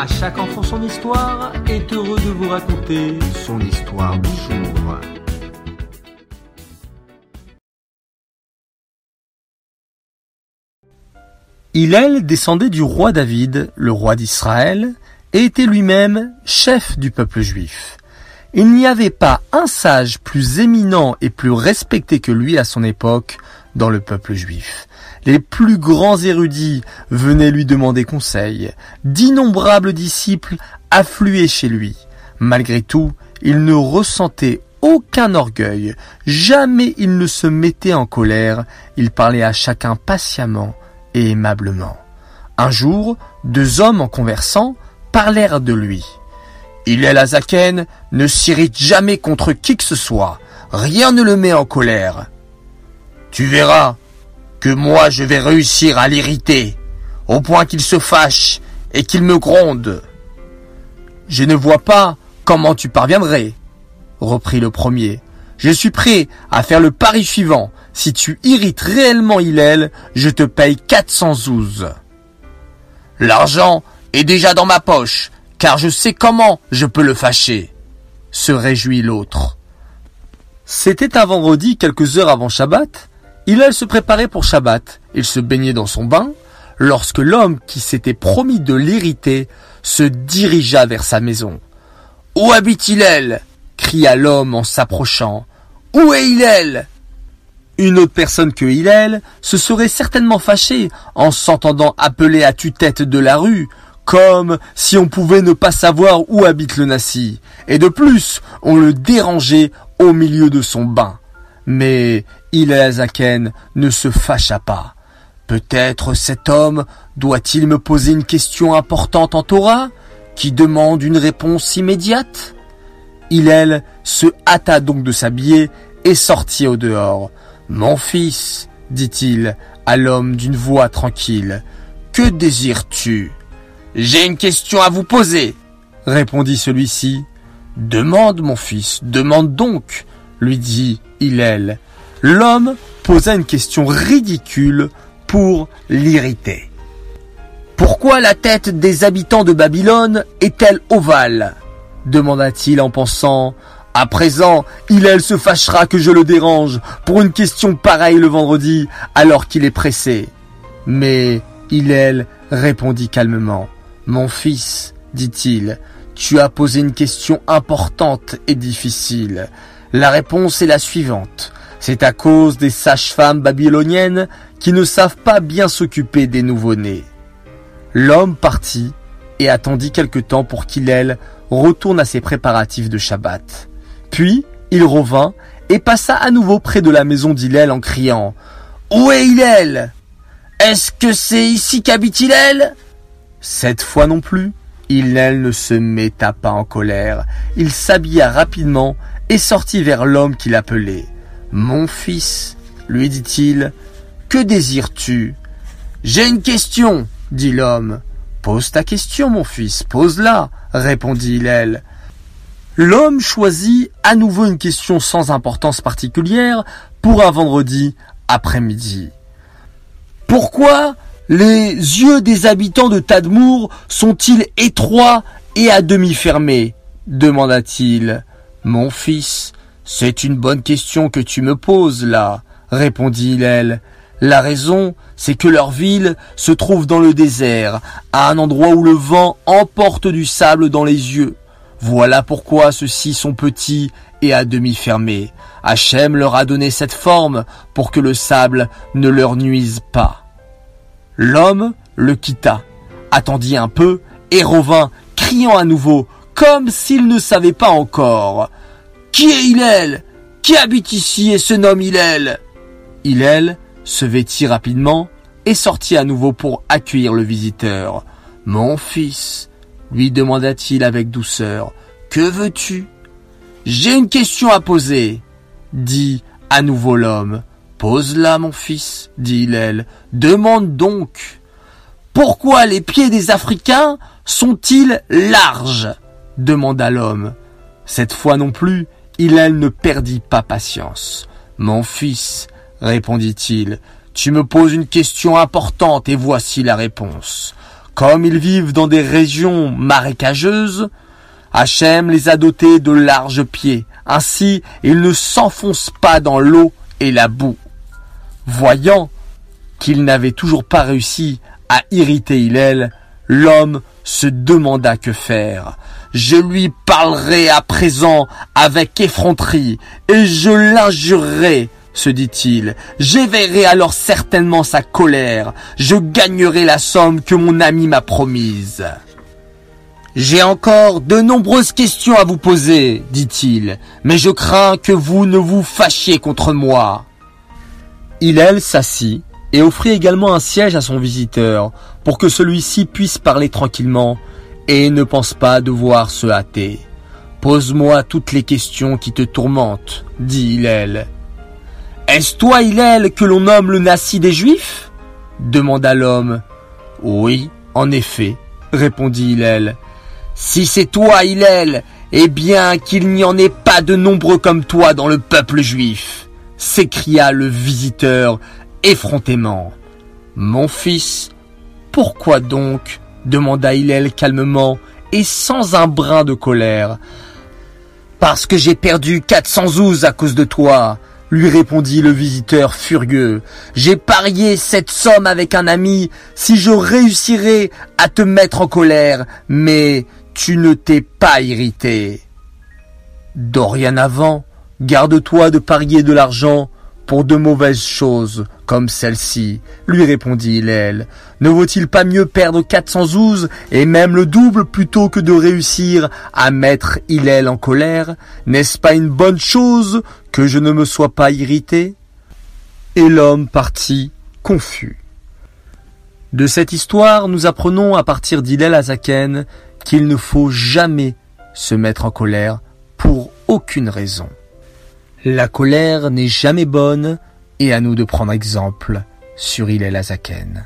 À chaque enfant son histoire est heureux de vous raconter son histoire du jour. Hillel descendait du roi David, le roi d'Israël, et était lui-même chef du peuple juif. Il n'y avait pas un sage plus éminent et plus respecté que lui à son époque dans le peuple juif. Les plus grands érudits venaient lui demander conseil. D'innombrables disciples affluaient chez lui. Malgré tout, il ne ressentait aucun orgueil. Jamais il ne se mettait en colère. Il parlait à chacun patiemment et aimablement. Un jour, deux hommes en conversant parlèrent de lui. Il est la Zaken, ne s'irrite jamais contre qui que ce soit. Rien ne le met en colère. Tu verras que moi je vais réussir à l'irriter, au point qu'il se fâche et qu'il me gronde. Je ne vois pas comment tu parviendrais, reprit le premier. Je suis prêt à faire le pari suivant. Si tu irrites réellement Hillel, je te paye 412. L'argent est déjà dans ma poche, car je sais comment je peux le fâcher, se réjouit l'autre. C'était un vendredi quelques heures avant Shabbat. Hillel se préparait pour Shabbat. Il se baignait dans son bain lorsque l'homme qui s'était promis de l'irriter se dirigea vers sa maison. Où habite Hillel cria l'homme en s'approchant. Où est Hillel? Une autre personne que Hillel se serait certainement fâchée en s'entendant appeler à tue-tête de la rue comme si on pouvait ne pas savoir où habite le Nassi. Et de plus, on le dérangeait au milieu de son bain. Mais Zaken ne se fâcha pas. Peut-être cet homme doit-il me poser une question importante en Torah, qui demande une réponse immédiate? Hillel se hâta donc de s'habiller et sortit au dehors. Mon fils, dit-il à l'homme d'une voix tranquille, que désires-tu? J'ai une question à vous poser, répondit celui-ci. Demande, mon fils, demande donc, lui dit Hillel. L'homme posa une question ridicule pour l'irriter. Pourquoi la tête des habitants de Babylone est-elle ovale demanda-t-il en pensant. À présent, Hillel se fâchera que je le dérange pour une question pareille le vendredi alors qu'il est pressé. Mais Hillel répondit calmement. Mon fils, dit-il, tu as posé une question importante et difficile. La réponse est la suivante. C'est à cause des sages-femmes babyloniennes qui ne savent pas bien s'occuper des nouveau-nés. L'homme partit et attendit quelque temps pour qu'Hillel retourne à ses préparatifs de Shabbat. Puis, il revint et passa à nouveau près de la maison d'Hillel en criant Où est Hillel Est-ce que c'est ici qu'habite Hillel cette fois non plus, Hillel ne se metta pas en colère. Il s'habilla rapidement et sortit vers l'homme qui l'appelait. Mon fils, lui dit-il, que désires-tu? J'ai une question, dit l'homme. Pose ta question, mon fils, pose-la, répondit Hillel. L'homme choisit à nouveau une question sans importance particulière pour un vendredi après-midi. Pourquoi les yeux des habitants de Tadmour sont-ils étroits et à demi fermés? demanda-t-il. Mon fils, c'est une bonne question que tu me poses là, répondit Hillel. La raison, c'est que leur ville se trouve dans le désert, à un endroit où le vent emporte du sable dans les yeux. Voilà pourquoi ceux-ci sont petits et à demi fermés. Hachem leur a donné cette forme pour que le sable ne leur nuise pas. L'homme le quitta, attendit un peu et revint, criant à nouveau, comme s'il ne savait pas encore. Qui est Hillel? Qui habite ici et se nomme Hillel? Hillel se vêtit rapidement et sortit à nouveau pour accueillir le visiteur. Mon fils, lui demanda-t-il avec douceur, que veux-tu? J'ai une question à poser, dit à nouveau l'homme. Pose-la, mon fils, dit Hillel. Demande donc. Pourquoi les pieds des Africains sont-ils larges? demanda l'homme. Cette fois non plus, Hillel ne perdit pas patience. Mon fils, répondit-il, tu me poses une question importante et voici la réponse. Comme ils vivent dans des régions marécageuses, Hachem les a dotés de larges pieds. Ainsi, ils ne s'enfoncent pas dans l'eau et la boue. Voyant qu'il n'avait toujours pas réussi à irriter Hillel, l'homme se demanda que faire. Je lui parlerai à présent avec effronterie, et je l'injurerai, se dit-il. J'éveillerai alors certainement sa colère. Je gagnerai la somme que mon ami m'a promise. J'ai encore de nombreuses questions à vous poser, dit-il, mais je crains que vous ne vous fâchiez contre moi. Hillel s'assit et offrit également un siège à son visiteur pour que celui-ci puisse parler tranquillement et ne pense pas devoir se hâter. Pose-moi toutes les questions qui te tourmentent, dit Hillel. Est-ce toi, Hillel, que l'on nomme le Nassi des Juifs? demanda l'homme. Oui, en effet, répondit Hillel. Si c'est toi, Hillel, eh bien qu'il n'y en ait pas de nombreux comme toi dans le peuple juif, s'écria le visiteur effrontément. Mon fils, pourquoi donc demanda Hillel calmement et sans un brin de colère. Parce que j'ai perdu quatre cents ouzes à cause de toi, lui répondit le visiteur furieux. J'ai parié cette somme avec un ami si je réussirais à te mettre en colère, mais tu ne t'es pas irrité. Dorénavant, garde-toi de parier de l'argent pour de mauvaises choses comme celle-ci, lui répondit Hillel. Ne vaut-il pas mieux perdre 400 ouzes et même le double plutôt que de réussir à mettre Hillel en colère? N'est-ce pas une bonne chose que je ne me sois pas irrité? Et l'homme partit confus. De cette histoire, nous apprenons à partir d'Hillel Azaken qu'il ne faut jamais se mettre en colère pour aucune raison. La colère n'est jamais bonne et à nous de prendre exemple sur Hillel Azaken.